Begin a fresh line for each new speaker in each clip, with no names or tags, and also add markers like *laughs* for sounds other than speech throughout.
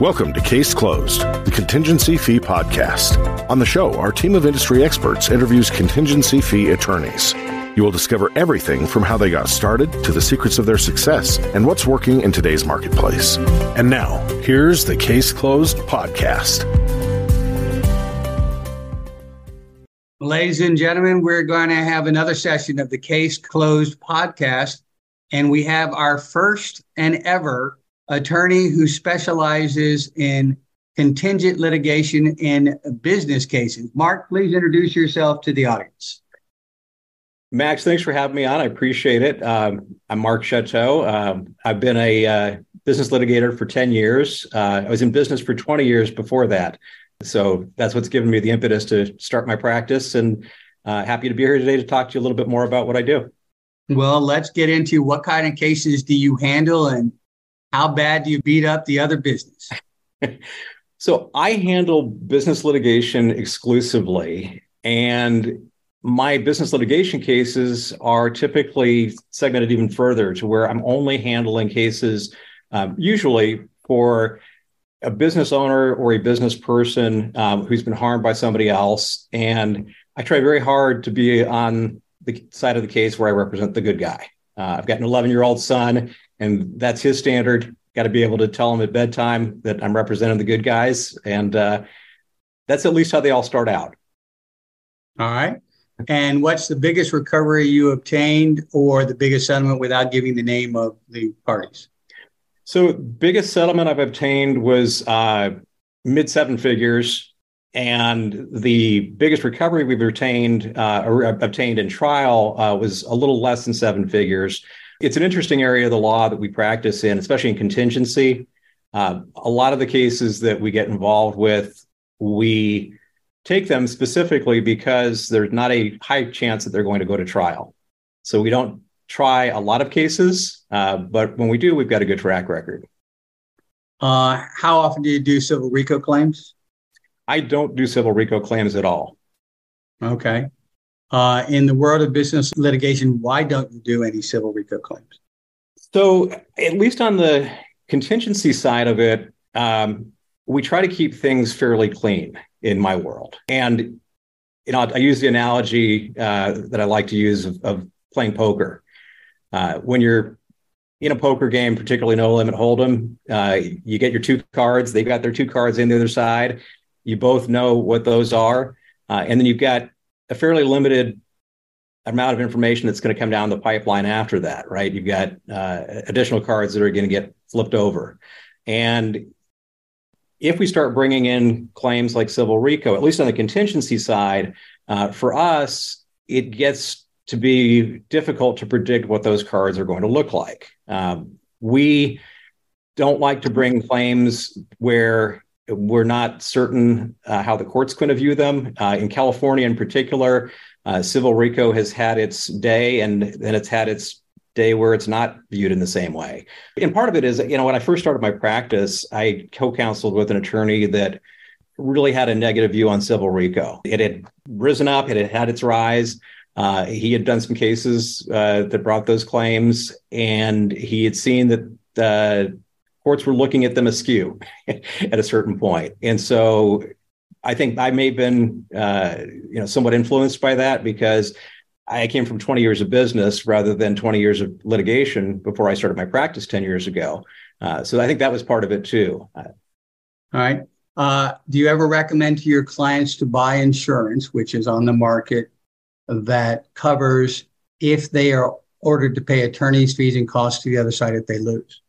Welcome to Case Closed, the Contingency Fee Podcast. On the show, our team of industry experts interviews contingency fee attorneys. You will discover everything from how they got started to the secrets of their success and what's working in today's marketplace. And now, here's the Case Closed Podcast.
Ladies and gentlemen, we're going to have another session of the Case Closed Podcast. And we have our first and ever attorney who specializes in contingent litigation in business cases. Mark, please introduce yourself to the audience.
Max, thanks for having me on. I appreciate it. Um, I'm Mark Chatow. Um, I've been a uh, business litigator for 10 years. Uh, I was in business for 20 years before that. So that's what's given me the impetus to start my practice. And uh, happy to be here today to talk to you a little bit more about what I do.
Well, let's get into what kind of cases do you handle and how bad do you beat up the other business? *laughs*
so I handle business litigation exclusively. And my business litigation cases are typically segmented even further to where I'm only handling cases, um, usually for a business owner or a business person um, who's been harmed by somebody else. And I try very hard to be on the side of the case where I represent the good guy. Uh, I've got an 11 year old son and that's his standard. Got to be able to tell him at bedtime that I'm representing the good guys, and uh, that's at least how they all start out.
All right. And what's the biggest recovery you obtained, or the biggest settlement without giving the name of the parties?
So, biggest settlement I've obtained was uh, mid seven figures, and the biggest recovery we've retained uh, or obtained in trial uh, was a little less than seven figures. It's an interesting area of the law that we practice in, especially in contingency. Uh, a lot of the cases that we get involved with, we take them specifically because there's not a high chance that they're going to go to trial. So we don't try a lot of cases, uh, but when we do, we've got a good track record.
Uh, how often do you do civil RICO claims?
I don't do civil RICO claims at all.
Okay. Uh, in the world of business litigation, why don't you do any civil RICO claims?
So, at least on the contingency side of it, um, we try to keep things fairly clean in my world. And you know, I use the analogy uh, that I like to use of, of playing poker. Uh, when you're in a poker game, particularly no limit hold'em, uh, you get your two cards. They've got their two cards in the other side. You both know what those are, uh, and then you've got a fairly limited amount of information that's going to come down the pipeline after that, right? You've got uh, additional cards that are going to get flipped over. And if we start bringing in claims like civil RICO, at least on the contingency side, uh, for us, it gets to be difficult to predict what those cards are going to look like. Um, we don't like to bring claims where we're not certain uh, how the court's going to view them. Uh, in California, in particular, uh, civil RICO has had its day, and then it's had its day where it's not viewed in the same way. And part of it is, you know, when I first started my practice, I co-counseled with an attorney that really had a negative view on civil RICO. It had risen up, it had had its rise. Uh, he had done some cases uh, that brought those claims, and he had seen that uh, courts were looking at them askew *laughs* at a certain point. And so I think I may have been, uh, you know, somewhat influenced by that because I came from 20 years of business rather than 20 years of litigation before I started my practice 10 years ago. Uh, so I think that was part of it too.
All right. Uh, do you ever recommend to your clients to buy insurance, which is on the market, that covers if they are ordered to pay attorney's fees and costs to the other side if they lose?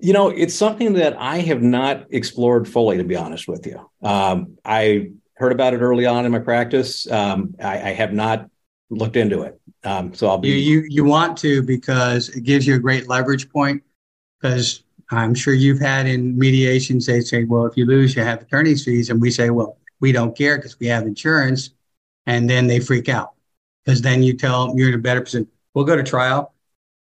You know, it's something that I have not explored fully, to be honest with you. Um, I heard about it early on in my practice. Um, I, I, have not looked into it. Um, so I'll be.
You, you, you want to because it gives you a great leverage point. Because I'm sure you've had in mediations, they say, well, if you lose, you have attorney's fees. And we say, well, we don't care because we have insurance. And then they freak out because then you tell them you're in a better position. We'll go to trial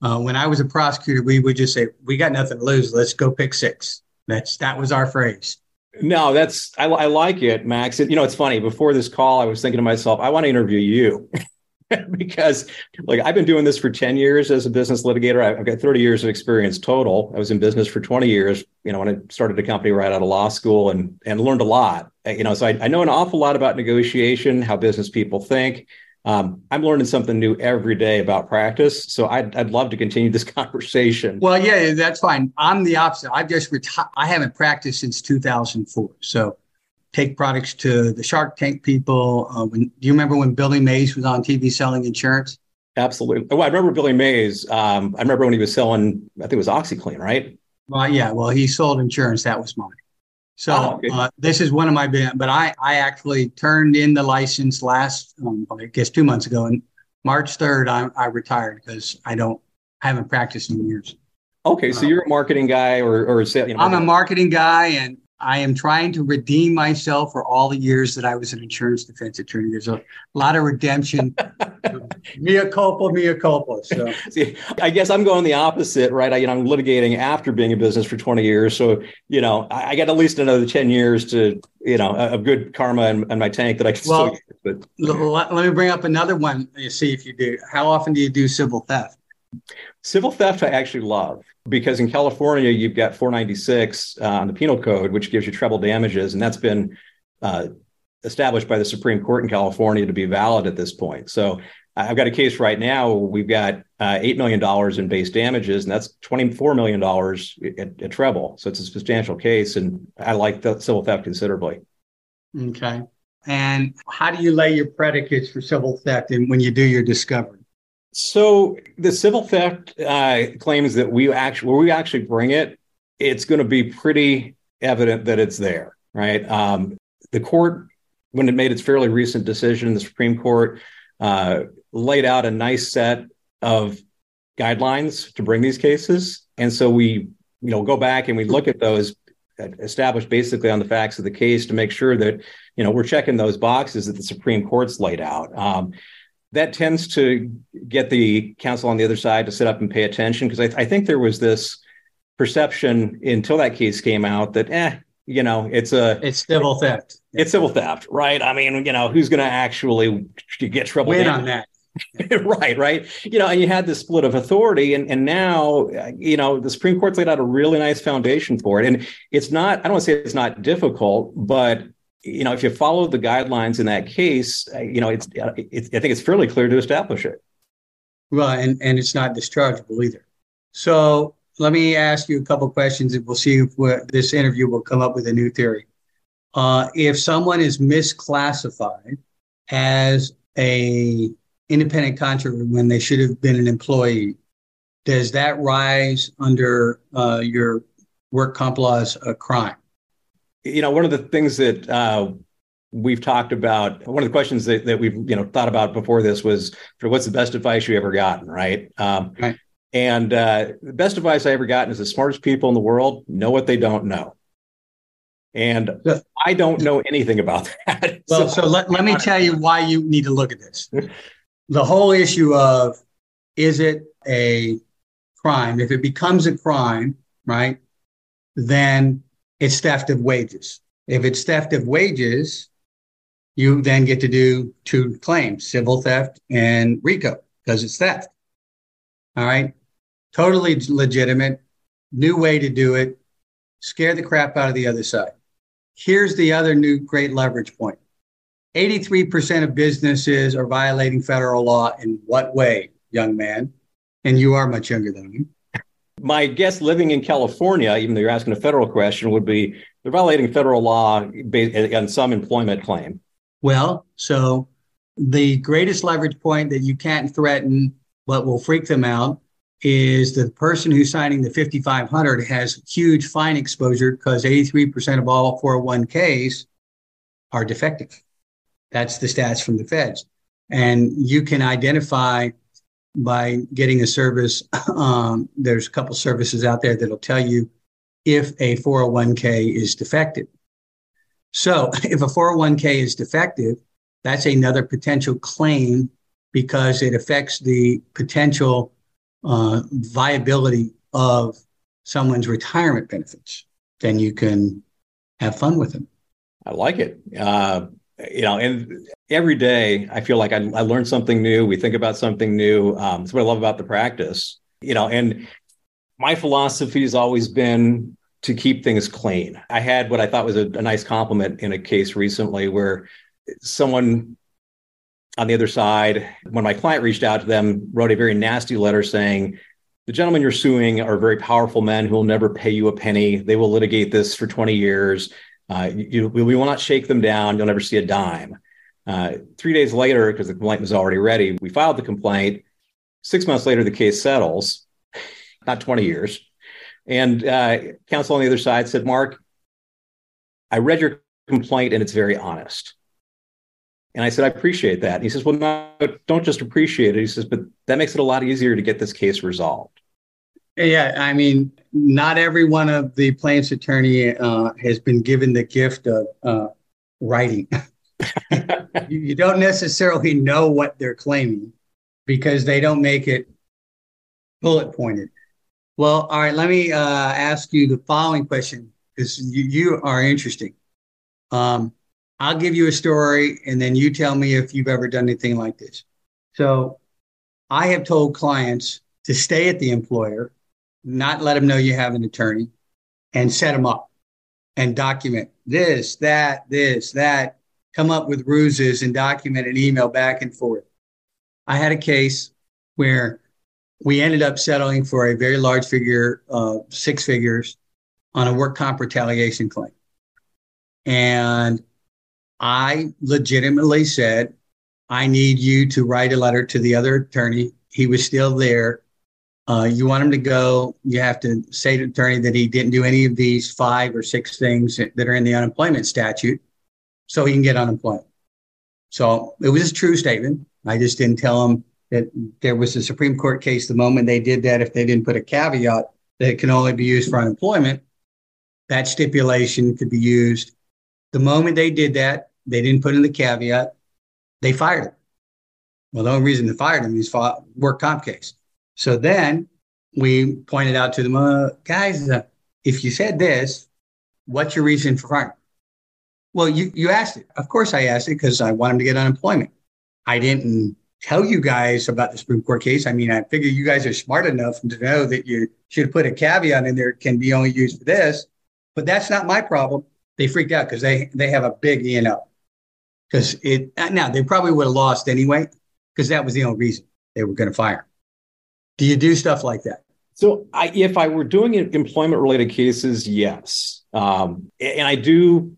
uh, when I was a prosecutor, we would just say, "We got nothing to lose. Let's go pick six. That's that was our phrase.
No, that's I, I like it, Max. It, you know, it's funny. Before this call, I was thinking to myself, I want to interview you. *laughs* because like I've been doing this for 10 years as a business litigator. I've got 30 years of experience total. I was in business for 20 years, you know, when I started a company right out of law school and and learned a lot. You know, so I, I know an awful lot about negotiation, how business people think. Um, I'm learning something new every day about practice. So I'd, I'd love to continue this *laughs* conversation.
Well, yeah, that's fine. I'm the opposite. I've just retired. I haven't practiced since 2004. So take products to the Shark Tank people. Uh, when, do you remember when Billy Mays was on TV selling insurance?
Absolutely. Oh, I remember Billy Mays. Um, I remember when he was selling, I think it was OxiClean, right?
Well, yeah. Well, he sold insurance. That was mine. So oh, okay. uh, this is one of my, but I, I actually turned in the license last, um, I guess two months ago, and March 3rd, I, I retired because I don't, I haven't practiced in years.
Okay, so uh, you're a marketing guy, or or
you know, I'm a marketing guy, and I am trying to redeem myself for all the years that I was an insurance defense attorney. There's a lot of redemption. *laughs* mea culpa, mea culpa. So, *laughs*
See, I guess I'm going the opposite, right? I, you know, I'm litigating after being in business for 20 years, so you know, I, I got at least another 10 years to, you know, of good karma in, in my tank that I can well, still. Get,
but let, let me bring up another one. You see if you do. How often do you do civil theft?
Civil theft, I actually love because in California, you've got 496 uh, on the penal code, which gives you treble damages. And that's been uh, established by the Supreme Court in California to be valid at this point. So I've got a case right now. We've got uh, $8 million in base damages, and that's $24 million at, at treble. So it's a substantial case. And I like the civil theft considerably.
Okay. And how do you lay your predicates for civil theft and when you do your discovery?
So the civil theft uh, claims that we actually, where we actually bring it, it's going to be pretty evident that it's there, right? Um, the court, when it made its fairly recent decision, the Supreme Court uh, laid out a nice set of guidelines to bring these cases, and so we, you know, go back and we look at those established basically on the facts of the case to make sure that you know we're checking those boxes that the Supreme Court's laid out. Um, that tends to get the counsel on the other side to sit up and pay attention because I, I, think there was this perception until that case came out that eh you know it's a
it's civil theft.
It's civil theft right? I mean you know who's going to actually get trouble
on that. *laughs*
Right right? You know and you had this split of authority and and now you know the supreme court's laid out a really nice foundation for it. And it's not i don't want to say it's not difficult but you know, if you follow the guidelines in that case, uh, you know, it's, it's I think it's fairly clear to establish it.
Well, and, and it's not dischargeable either. So let me ask you a couple questions and we'll see if this interview will come up with a new theory. Uh, if someone is misclassified as a independent contractor when they should have been an employee, does that rise under uh, your work comp laws a crime?
You know, one of the things that uh, we've talked about, one of the questions that, that we've you know thought about before this was, what's the best advice you ever gotten, right? Um, right. And uh, the best advice I ever gotten is the smartest people in the world know what they don't know. And yeah. I don't know anything about *laughs* that.
Well, so, so let, let me tell you why you need to look at this. the whole issue of is it a crime? If it becomes a crime, right, then it's theft of wages. If it's theft of wages, you then get to do two claims civil theft and RICO because it's theft. All right. Totally legitimate, new way to do it. Scare the crap out of the other side. Here's the other new great leverage point 83% of businesses are violating federal law. In what way, young man? And you are much younger than me.
My guess living in California, even though you're asking a federal question, would be they're violating federal law uh, on some employment claim.
Well, so the greatest leverage point that you can't threaten, but will freak them out, is the person who's signing the 5500 has huge fine exposure because 83% of all 401ks are defective. That's the stats from the feds. And you can identify by getting a service. Um, there's a couple services out there that'll tell you if a 401k is defective. So *laughs* if a 401k is defective, that's another potential claim because it affects the potential uh, viability of someone's retirement benefits. Then you can have fun with them.
I like it. Uh, you know, and every day I feel like I, I learn something new. We think about something new. Um, what I love about the practice, you know, and my philosophy has always been to keep things clean. I had what I thought was a, a nice compliment in a case recently where someone on the other side, when my client reached out to them, wrote a very nasty letter saying, the gentlemen you're suing are very powerful men who will never pay you a penny. They will litigate this for 20 years. Uh, you, we will not shake them down. You'll never see a dime. Uh, three days later, because the complaint was already ready, we filed the complaint. Six months later, the case settles, *laughs* not 20 years. And uh, counsel on the other side said, Mark, I read your complaint and it's very honest. And I said, I appreciate that. And he says, Well, no, don't just appreciate it. He says, But that makes it a lot easier to get this case resolved.
Yeah, I mean, not every one of the plaintiff's attorney uh, has been given the gift of uh, writing. *laughs* you, you don't necessarily know what they're claiming because they don't make it bullet pointed. Well, all right, let me uh, ask you the following question because you, you are interesting. Um, I'll give you a story and then you tell me if you've ever done anything like this. So I have told clients to stay at the employer, not let them know you have an attorney, and set them up and document this, that, this, that, come up with ruses and document an email back and forth. I had a case where we ended up settling for a very large figure, uh, six figures, on a work comp retaliation claim. And I legitimately said, I need you to write a letter to the other attorney. He was still there. Uh, you want him to go, you have to say to the attorney that he didn't do any of these five or six things that are in the unemployment statute so he can get unemployment. So it was a true statement. I just didn't tell him that there was a Supreme Court case the moment they did that, if they didn't put a caveat that it can only be used for unemployment, that stipulation could be used the moment they did that, they didn't put in the caveat, they fired him. Well, the only reason they fired him is work comp case. So then we pointed out to them, uh, guys, uh, if you said this, what's your reason for firing? Well, you, you asked it. Of course, I asked it because I want them to get unemployment. I didn't tell you guys about the Supreme Court case. I mean, I figure you guys are smart enough to know that you should put a caveat in there, can be only used for this. But that's not my problem they freaked out because they they have a big E. Because it now they probably would have lost anyway because that was the only reason they were going to fire. Do you do stuff like that?
So, I, if I were doing employment related cases, yes, um, and I do.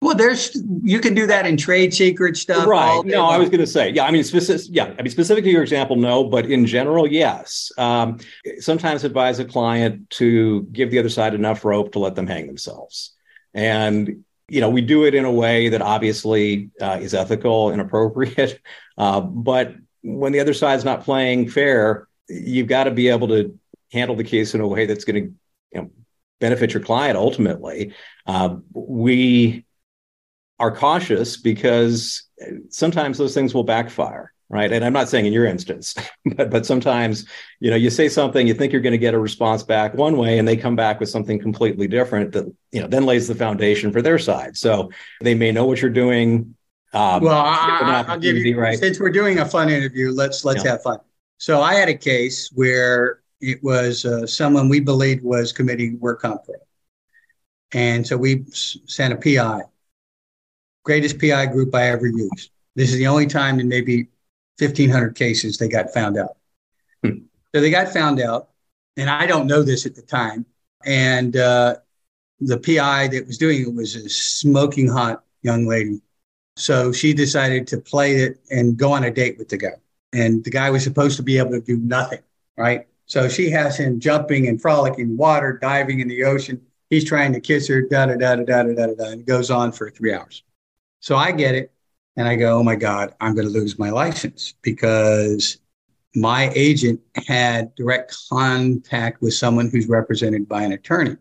Well, there's you can do that in trade secret stuff.
Right. No, I was going to say, yeah. I mean, specific. Yeah. I mean, specific to your example, no, but in general, yes. Um, sometimes advise a client to give the other side enough rope to let them hang themselves. And you know, we do it in a way that obviously uh, is ethical and appropriate. *laughs* Uh, but when the other side's not playing fair, you've got to be able to handle the case in a way that's going to you know, benefit your client ultimately. Uh, we are cautious because sometimes those things will backfire right? And i'm not saying in your instance *laughs* but but sometimes you know you say something you think you're going to get a response back one way and they come back with something completely different that you know then lays the foundation for their side. So they may know what you're doing.
Um, well I, will give you right? since we're doing a fun interview let's let's yeah. have fun so i had a case where it was uh, someone we believed was committing work comp fraud and so we sent a pi greatest pi group i ever used this is the only time in maybe 1,500 cases, they got found out. Hmm. So they got found out, and I don't know this at the time. And uh, the PI that was doing it was a smoking hot young lady. So she decided to play it and go on a date with the guy. And the guy was supposed to be able to do nothing, right? So she has him jumping and frolicking in water, diving in the ocean. He's trying to kiss her, da da da da da da da da. And it goes on for three hours. So I get it. And I go, oh my God, I'm going to lose my license because my agent had direct contact with someone who's represented by an attorney.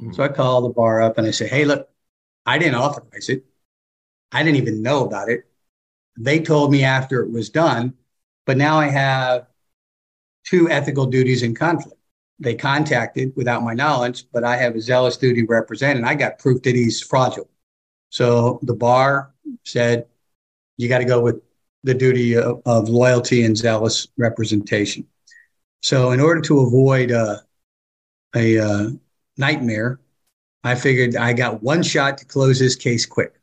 Mm-hmm. So I call the bar up and I say, hey, look, I didn't authorize it. I didn't even know about it. They told me after it was done, but now I have two ethical duties in conflict. They contacted without my knowledge, but I have a zealous duty representing. I got proof that he's fraudulent. So the bar said, you got to go with the duty of, of, loyalty and zealous representation. So, in order to avoid uh, a uh, nightmare, I figured I got one shot to close this case quick.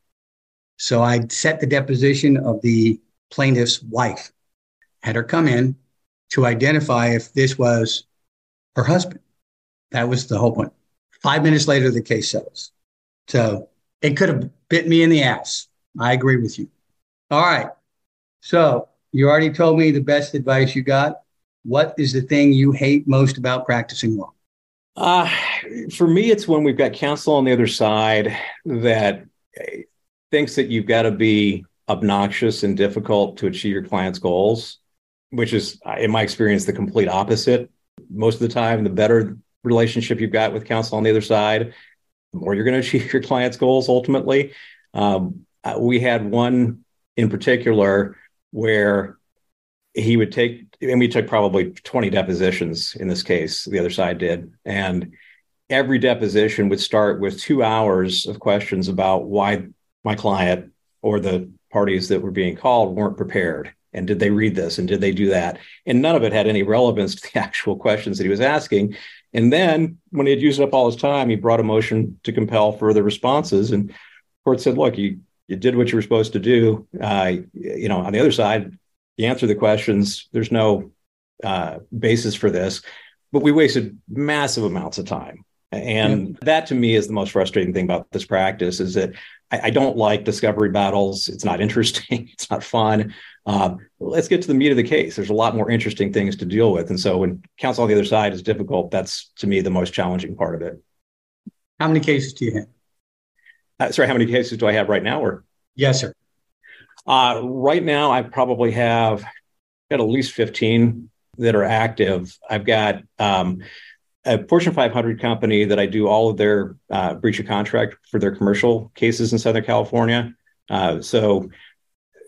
So, I set the deposition of the plaintiff's wife, had her come in to identify if this was her husband. That was the whole point. Five minutes later, the case settles. So, it could have bit me in the ass. I agree with you. All right. So you already told me the best advice you got. What is the thing you hate most about practicing law?
Uh, for me, it's when we've got counsel on the other side that thinks that you've got to be obnoxious and difficult to achieve your client's goals, which is, in my experience, the complete opposite. Most of the time, the better relationship you've got with counsel on the other side, the more you're going *laughs* to achieve your client's goals ultimately. Um, we had one in particular where he would take, and we took probably 20 depositions in this case, the other side did. And every deposition would start with two hours of questions about why my client or the parties that were being called weren't prepared. And did they read this? And did they do that? And none of it had any relevance to the *laughs* actual questions that he was asking. And then when he had used up all his time, he brought a motion to compel further responses. And court said, look, you you did what you were supposed to do. Uh, you know, on the other side, you answer the questions. There's no uh, basis for this, but we wasted massive amounts of time. And that to me is the most frustrating thing about this practice is that I, I don't like discovery battles. It's not interesting. *laughs* It's not fun. Um, let's get to the meat of the case. There's a lot more interesting things to deal with. And so when counsel on the other side is difficult, that's to me the most challenging part of it.
How many cases do you have?
Uh, sorry, how many cases do I have right now? Or
yes, sir.
Uh, right now, I probably have got at least fifteen that are active. I've got um, a Fortune 500 company that I do all of their uh, breach of contract for their commercial cases in Southern California. Uh, so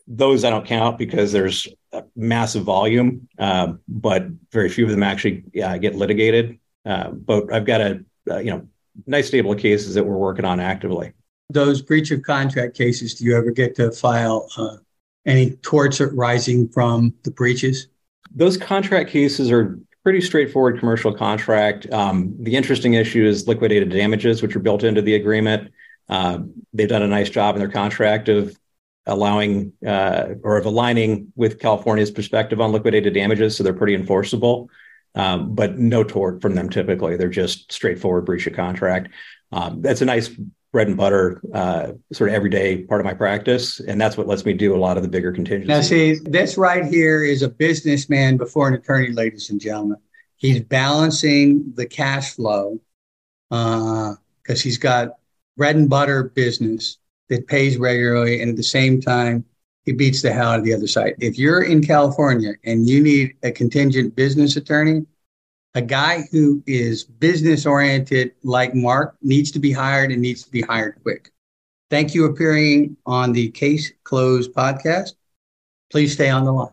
those I don't count because there's a massive volume, uh, but very few of them actually uh, get litigated. Uh, but I've got a, a you know nice stable of cases that we're working on actively
those breach of contract cases, do you ever get to file uh, any torts arising from the breaches?
Those contract cases are pretty straightforward commercial contract. Um, the interesting issue is liquidated damages, which are built into the agreement. Uh, they've done a nice job in their contract of allowing uh, or of aligning with California's perspective on liquidated damages, so they're pretty enforceable. Um, but no tort from them typically. They're just straightforward breach of contract. Um, that's a nice bread and butter, uh, sort of everyday part of my practice, and that's what lets me do a lot of the bigger contingencies.
Now, see, this right here is a businessman before an attorney, ladies and gentlemen. He's balancing the cash flow because uh, he's got bread and butter business that pays regularly, and at the same time, he beats the hell out of the other side. If you're in California and you need a contingent business attorney, a guy who is business oriented like Mark needs to be hired and needs to be hired quick. Thank you appearing on the Case Closed podcast. Please stay on the line.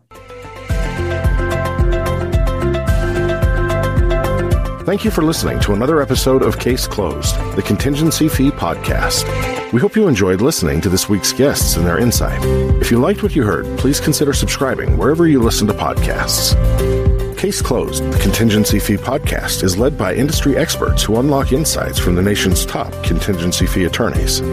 Thank you for listening to another episode of Case Closed, the Contingency Fee Podcast. We hope you enjoyed listening to this week's guests and their insight. If you liked what you heard, please consider subscribing wherever you listen to podcasts. Case Closed, the Contingency Fee podcast, is led by industry experts who unlock insights from the nation's top contingency fee attorneys.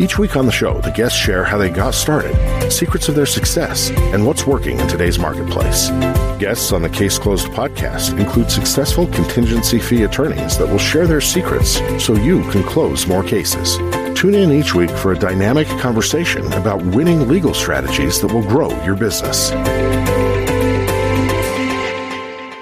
Each week on the show, the guests share how they got started, secrets of their success, and what's working in today's marketplace. Guests on the Case Closed podcast include successful contingency fee attorneys that will share their secrets so you can close more cases. Tune in each week for a dynamic conversation about winning legal strategies that will grow your business.